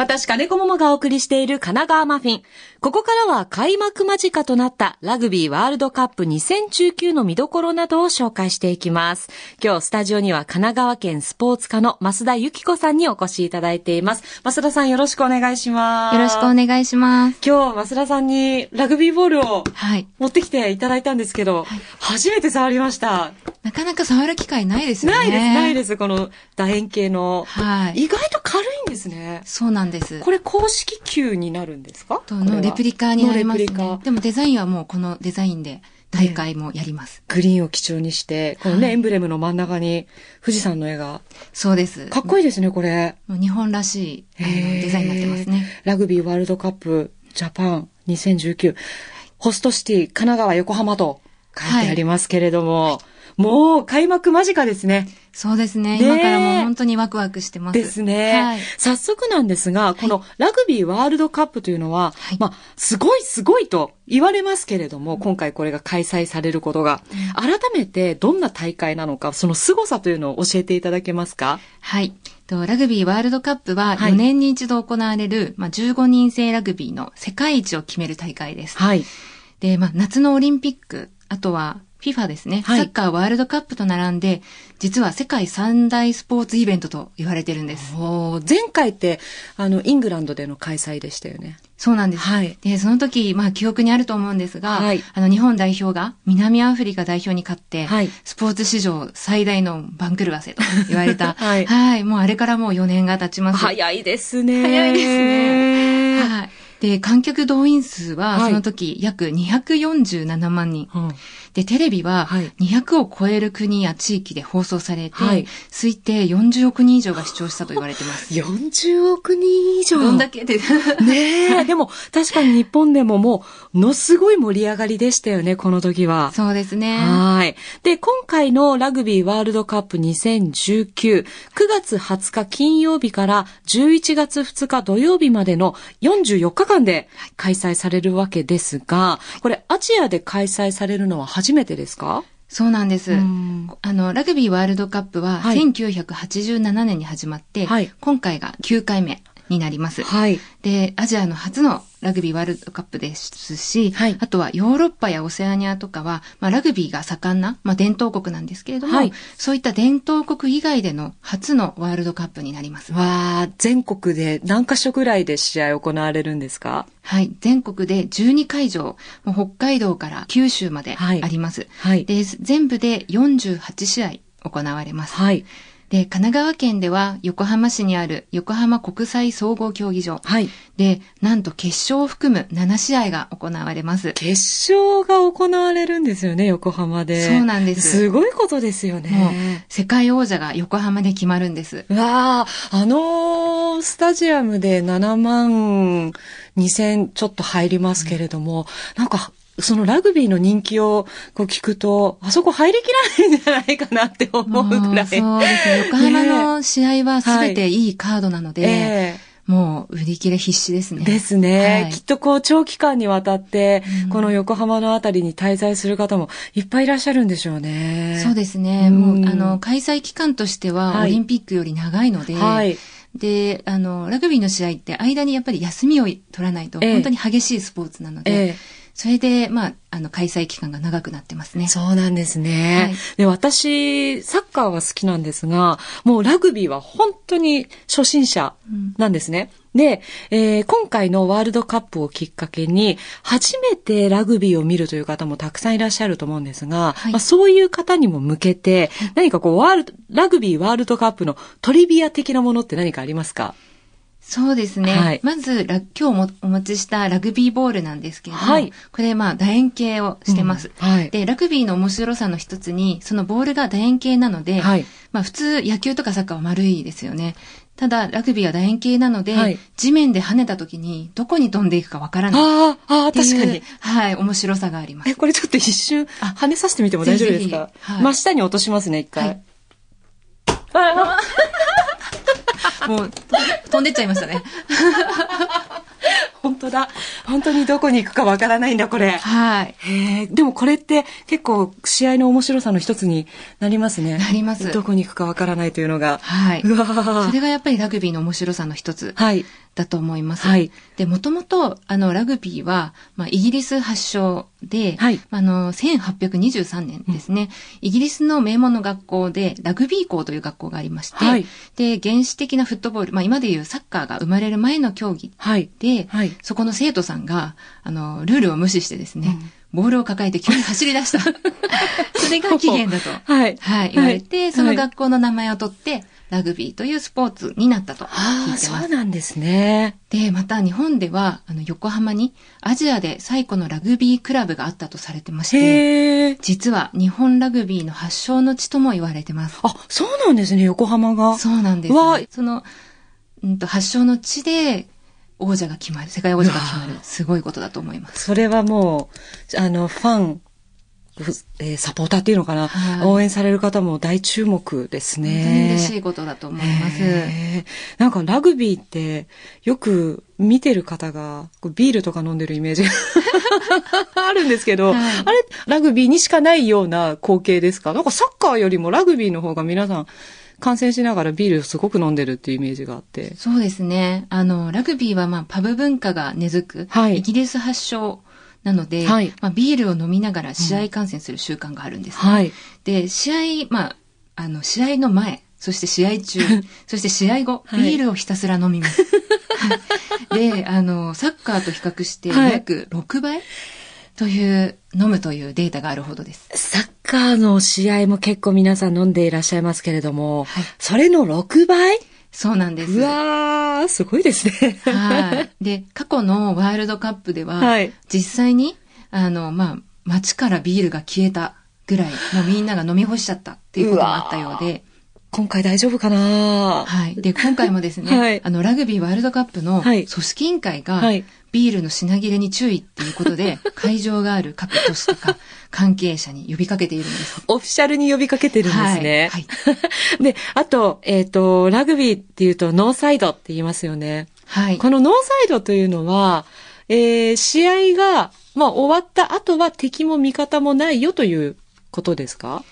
私、金子桃がお送りしている神奈川マフィン。ここからは開幕間近となったラグビーワールドカップ2019の見どころなどを紹介していきます。今日スタジオには神奈川県スポーツ課の増田由紀子さんにお越しいただいています。増田さんよろしくお願いします。よろしくお願いします。今日増田さんにラグビーボールをはい。持ってきていただいたんですけど、初めて触りました。なかなか触る機会ないですよね。ないです、ないです。この楕円形の。はい。意外と軽いんですね。そうなんです。これ公式球になるんですか？のレプリカになりますのレプリカね。でもデザインはもうこのデザインで大会もやります。グリーンを基調にして、このね、はいエンブレムの真ん中に富士山の絵が。そうです。かっこいいですね、これ。もう日本らしいあのデザインになってますね。ラグビーワールドカップジャパン2019。ホストシティ神奈川横浜と書いてありますけれども、もう開幕間近ですね。そうですね。ねえ今からもう本当にワクワクしてます。ですね。はい。早速なんですが、このラグビーワールドカップというのは、はいまあ、すごいすごいと言われますけれども、今回これが開催されることが、改めてどんな大会なのか、その凄さというのを教えていただけますか？はい。とラグビーワールドカップははい4年に一度行われる、まあ、15人制ラグビーの世界一を決める大会です。はい。で、まあ、夏のオリンピック、あとは FIFA ですね、はいサッカーワールドカップと並んで、実は世界三大スポーツイベントと言われてるんです。前回って、あの、イングランドでの開催でしたよね。そうなんです。はいで、その時、まあ、記憶にあると思うんですが、はいあの、日本代表が南アフリカ代表に勝って、はいスポーツ史上最大の番狂わせと言われた。はいもうあれからもう4年が経ちます。早いですね。早いですね。はい。で、観客動員数は、はいその時、約247万人。うんで、テレビははい200を超える国や地域で放送されて、はい推定40億人以上が視聴したと言われてます。40億人以上。どんだけで。ねえ。でも、確かに日本でももう、のすごい盛り上がりでしたよね、この時は。そうですね。はい。で、今回のラグビーワールドカップ2019、9月20日金曜日から11月2日土曜日までの44日間で開催されるわけですが、これアジアで開催されるのは初めてですか？そうなんです。うん。あの、ラグビーワールドカップははい。1987年に始まって、はい。今回が9回目になります。はい。で、アジアの初のラグビーワールドカップですし、はいあとはヨーロッパやオセアニアとかは、まあ、ラグビーが盛んな、まあ、伝統国なんですけれども、はいそういった伝統国以外での初のワールドカップになります。わあ、全国で何カ所ぐらいで試合行われるんですか？はい。全国で12会場、もう北海道から九州まではいあります。はい。で、全部で48試合行われます。はい。で、神奈川県では横浜市にある横浜国際総合競技場。はい。で、なんと決勝を含む7試合が行われます。決勝が行われるんですよね、横浜で。そうなんですすごいことですよね。、世界王者が横浜で決まるんです。うわあ、あのスタジアムで7万2千ちょっと入りますけれども、なんか、そのラグビーの人気をこう聞くと、あそこ入りきらないんじゃないかなって思うぐらい。そうですね。横浜の試合はすべていいカードなので、ええもう売り切れ必至ですね。ですね、はいきっとこう長期間にわたって、うんこの横浜のあたりに滞在する方もいっぱいいらっしゃるんでしょうね。そうですね。うんもう、あの、開催期間としては、はいオリンピックより長いので、はい。で、あの、ラグビーの試合って間にやっぱり休みを取らないと、ええ本当に激しいスポーツなので、ええそれで、まあ、あの、開催期間が長くなってますね。そうなんですね。はいで、私、サッカーは好きなんですが、もうラグビーは本当に初心者うんなんですね。で、えー今回のワールドカップをきっかけに、初めてラグビーを見るという方もたくさんいらっしゃると思うんですが、はいまあ、そういう方にも向けて、何かこう、ワールド、ラグビーワールドカップのトリビア的なものって何かありますか？そうですね。はいまず、ラ今日もお持ちしたラグビーボールなんですけれども、はいこれ、まあ、楕円形をしてます。うんはい。で、ラグビーの面白さの一つに、そのボールが楕円形なので、はい。まあ普通野球とかサッカーは丸いですよね。ただ、ラグビーは楕円形なので、はい地面で跳ねた時にどこに飛んでいくかわからない。ああ、確かに。。はい、面白さがありますえ、。これちょっと一瞬、あ跳ねさせてみても大丈夫ですか？はい真下に落としますね、一回。はいあもう、飛んでっちゃいましたね。本当だ。本当にどこに行くかわからないんだ、これ。はい。へえ、でもこれって結構試合の面白さの一つになりますね。なりますどこに行くかわからないというのが。はい。うわーそれがやっぱりラグビーの面白さの一つ。はい。だと思います。はい。で、もともと、あの、ラグビーは、まあ、イギリス発祥で、はいあの、1823年ですね、イギリスの名門の学校で、ラグビー校という学校がありまして、はいで、原始的なフットボール、まあ、今でいうサッカーが生まれる前の競技はい。で、はいそこの生徒さんが、あの、ルールを無視してですね、ボールを抱えて急に走り出した。それが起源だと。はい。はい、言われて、そのはい学校の名前を取って、ラグビーというスポーツになったと聞ああ、いてます。そうなんですね。で、また日本では、あの、横浜にアジアで最古のラグビークラブがあったとされてまして。実は日本ラグビーの発祥の地とも言われてます。あ、そうなんですね、横浜が。そうなんです、うわその、うんと、発祥の地で王者が決まる、世界王者が決まる、すごいことだと思います。それはもう、あの、ファン、ふえーサポーターっていうのかな、はい応援される方も大注目ですね。嬉しいことだと思います。なんかラグビーってよく見てる方がビールとか飲んでるイメージが あるんですけど、はいあれラグビーにしかないような光景ですか？なんかサッカーよりもラグビーの方が皆さん観戦しながらビールをすごく飲んでるっていうイメージがあって。そうですね。あの、ラグビーはまあパブ文化が根付く、はいイギリス発祥なので、はいまあ、ビールを飲みながら試合観戦する習慣があるんです、ねはい。で、試合、まあ、あの、試合の前、そして試合中、そして試合後、はいビールをひたすら飲みます。は いで、あの、サッカーと比較してはい約6倍という、飲むというデータがあるほどです。サッカーの試合も結構皆さん飲んでいらっしゃいますけれども、はいそれの6倍？そうなんです。うわー、すごいですね。はい。で、過去のワールドカップでは、はい実際に、あの、まあ、街からビールが消えたぐらい、もうみんなが飲み干しちゃったっていうことがあったようで、今回大丈夫かな？はい。で、今回もですね、はいあの、ラグビーワールドカップのはい組織委員会が、はいビールの品切れに注意っていうことで、会場がある各都市とか関係者に呼びかけているんです。オフィシャルに呼びかけてるんですね。はい。で、あと、えっ、と、ラグビーっていうとノーサイドって言いますよね。はい。このノーサイドというのは、えー試合が、まあ、終わった後は敵も味方もないよということですか？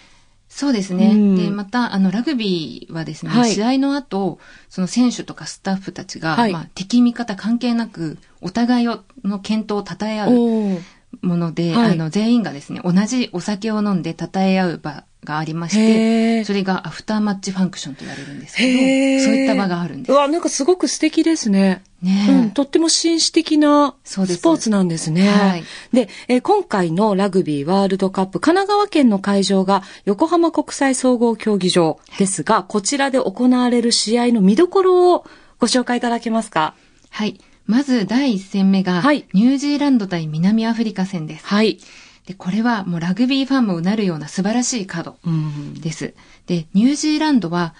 そうですね。うん。で、また、あの、ラグビーはですね、はい。試合の後、その選手とかスタッフたちが、はい。まあ、敵味方関係なく、お互いをの健闘を称え合うもので、はい。あの、全員がですね、同じお酒を飲んで称え合う場がありまして、それがアフターマッチファンクションと言われるんですけど、そういった場があるんです。うわ、なんかすごく素敵ですね。ねえうん、とっても紳士的なスポーツなんですね。はいで、えー今回のラグビーワールドカップ、神奈川県の会場が横浜国際総合競技場ですが、こちらで行われる試合の見どころをご紹介いただけますか？はい。まず第1戦目が、はいニュージーランド対南アフリカ戦です。はい。で、これはもうラグビーファンもうなるような素晴らしいカードうん。です。で、ニュージーランドは、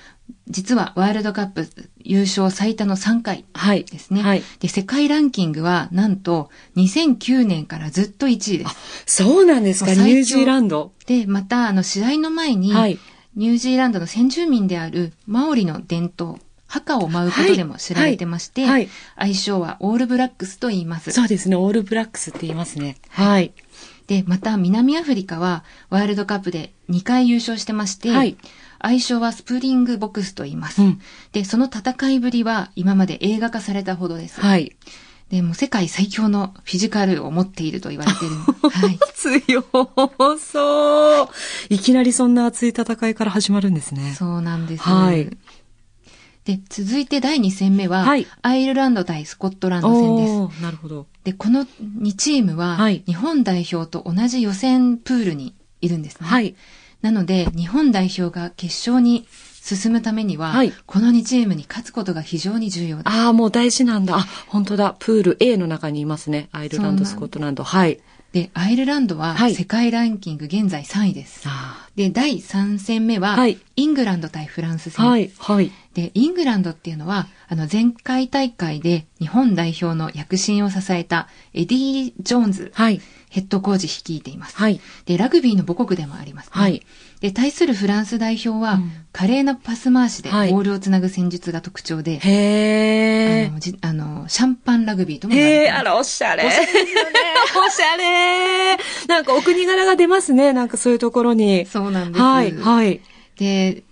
実はワールドカップ優勝最多の3回はい。ですね。はい。で、世界ランキングは、なんと、2009年からずっと1位です。そうなんですか、ニュージーランド。で、また、あの、試合の前に、はい。ニュージーランドの先住民であるマオリの伝統、墓を舞うことでも知られてまして、はいはい愛称はオールブラックスと言います。そうですね、オールブラックスって言いますね。はい。で、また南アフリカはワールドカップで2回優勝してまして、はい愛称はスプリングボックスと言います。うんで、その戦いぶりは今まで映画化されたほどです。はい。で、もう世界最強のフィジカルを持っていると言われている。はい。強そう。いきなりそんな熱い戦いから始まるんですね。そうなんです。はいで、続いて第2戦目は、はいアイルランド対スコットランド戦です。なるほど。で、この2チームは、はい日本代表と同じ予選プールにいるんですね。はい。なので、日本代表が決勝に進むためには、はいこの2チームに勝つことが非常に重要です。ああ、もう大事なんだ。あ、本当だ。プール A の中にいますね。アイルランド、スコットランド。はい。で、アイルランドははい世界ランキング現在3位です。あで、第3戦目は、はいイングランド対フランスー戦。はい。はい。で、イングランドっていうのは、あの、前回大会で日本代表の躍進を支えたエディ・ジョーンズはい。ヘッドコーチ率いています。はい。で、ラグビーの母国でもあります、ね。はい。で、対するフランス代表は、うん華麗なパス回しでボはいールをつなぐ戦術が特徴で、へー。あのじあの、シャンパンラグビーとも言われへあら、おしゃれ。おしゃれ おしゃれ。なんかお国柄が出ますね。なんかそういうところに。そうなんです。はい。はい。で、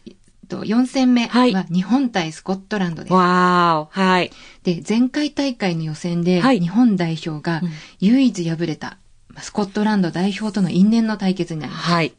と4戦目はいは日本対スコットランドです。わーお。はい。で、前回大会の予選ではい日本代表がうん唯一敗れた、まあスコットランド代表との因縁の対決になります。はい。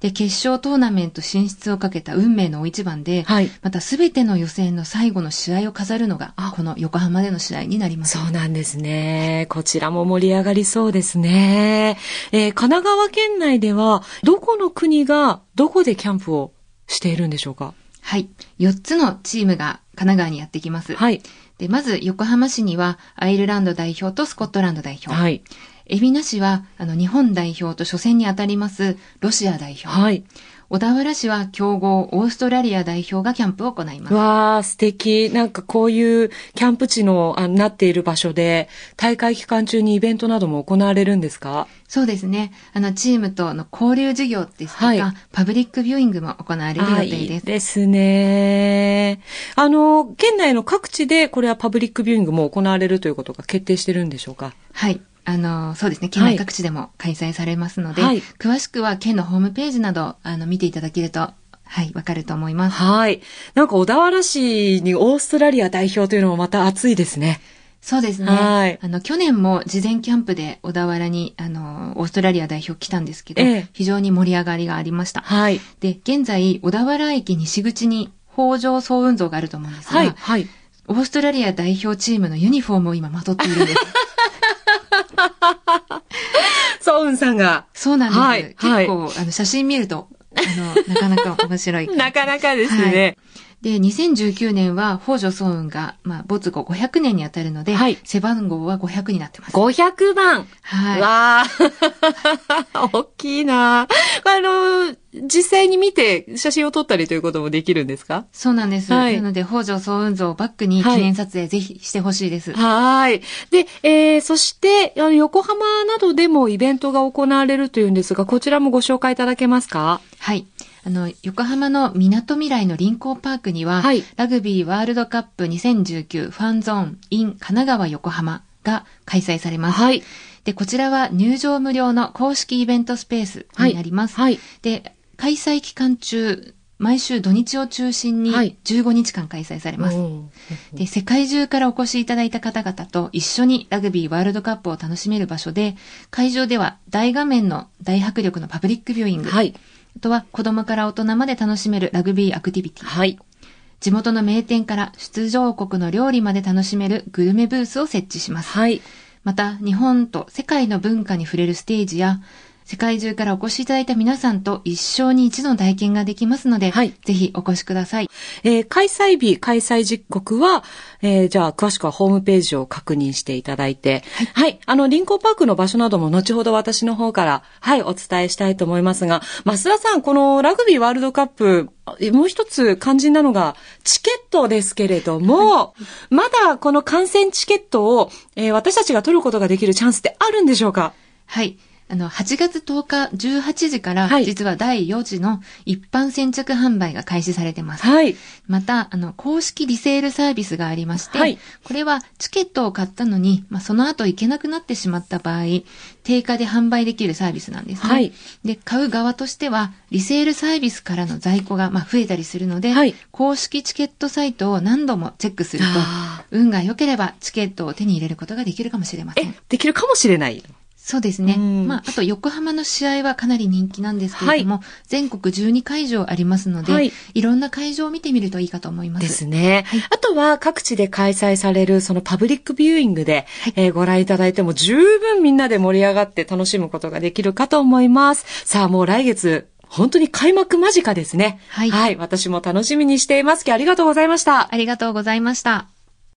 で、決勝トーナメント進出をかけた運命の大一番で、はい。またすべての予選の最後の試合を飾るのがあ、この横浜での試合になります。そうなんですね。こちらも盛り上がりそうですね。えー神奈川県内では、どこの国がどこでキャンプをしているんでしょうか？はい。4つのチームが神奈川にやってきます。はい。で、まず横浜市にはアイルランド代表とスコットランド代表。はい。海老名市は、あの、日本代表と初戦に当たります、ロシア代表。はい。小田原市は強豪、オーストラリア代表がキャンプを行います。わー、素敵。なんかこういうキャンプ地のあなっている場所で、大会期間中にイベントなども行われるんですか？そうですね。あの、チームとの交流事業ですとか、はいパブリックビューイングも行われる予あいい定です。ですね。あの、県内の各地でこれはパブリックビューイングも行われるということが決定してるんでしょうか？はい。あの、そうですね。県内各地でも開催されますので、はい詳しくは県のホームページなど、あの、見ていただけると、はい、わかると思います。はい。なんか小田原市にオーストラリア代表というのもまた熱いですね。そうですね。はいあの、去年も事前キャンプで小田原に、あの、オーストラリア代表来たんですけど、ええ非常に盛り上がりがありました。はい。で、現在、小田原駅西口に北条総運像があると思うんですが、はい。はい。オーストラリア代表チームのユニフォームを今まとっているんです。そう、うんさんが。そうなんです。はい結構、あの、写真見ると、あの、なかなか面白い。なかなかですね。で、2019年は北条早雲が、まあ、没後500年にあたるので、はい背番号は500になってます。500番。はい。わあ、大きいな。あの、実際に見て写真を撮ったりということもできるんですか？そうなんです。はいなので、北条早雲像をバックに記念撮影ぜひしてほしいです。はい。で、えー、そして、あの、横浜などでもイベントが行われるというんですが、こちらもご紹介いただけますか？はい。あの、横浜の港未来の臨港パークには、はいラグビーワールドカップ2019ファンゾーン in 神奈川横浜が開催されます。はい。で、こちらは入場無料の公式イベントスペースになります。はい。で、開催期間中、毎週土日を中心にはい15日間開催されます。おーで、世界中からお越しいただいた方々と一緒にラグビーワールドカップを楽しめる場所で、会場では大画面の大迫力のパブリックビューイング、はい。あとは子供から大人まで楽しめるラグビーアクティビティ、はい。地元の名店から出場国の料理まで楽しめるグルメブースを設置します。はい。また、日本と世界の文化に触れるステージや、世界中からお越しいただいた皆さんと一生に一度の体験ができますので、はいぜひお越しください。えー開催日、開催時刻は、えーじゃあ、詳しくはホームページを確認していただいて、はい。あの、臨港パークの場所なども後ほど私の方から、はい、お伝えしたいと思いますが、増田さん、このラグビーワールドカップ、もう一つ肝心なのが、チケットですけれども、まだこの観戦チケットを、えー私たちが取ることができるチャンスってあるんでしょうか？はい。あの、8月10日18時から、はい実は第4次の一般先着販売が開始されてます。はい。また、あの、公式リセールサービスがありまして、はいこれはチケットを買ったのに、まあ、その後行けなくなってしまった場合、定価で販売できるサービスなんですね。はいで、買う側としては、リセールサービスからの在庫が、まあ、増えたりするので、はい公式チケットサイトを何度もチェックするとあ、運が良ければチケットを手に入れることができるかもしれませんえ。、できるかもしれない。そうですね。うんまあ、あと横浜の試合はかなり人気なんですけれども、全国12会場ありますので、はいい、ろんな会場を見てみるといいかと思います。ですね。はいあとは各地で開催されるそのパブリックビューイングで、えーご覧いただいても十分みんなで盛り上がって楽しむことができるかと思います。さあもう来月、本当に開幕間近ですね。はいはい。私も楽しみにしています。今日ありがとうございました。ありがとうございました。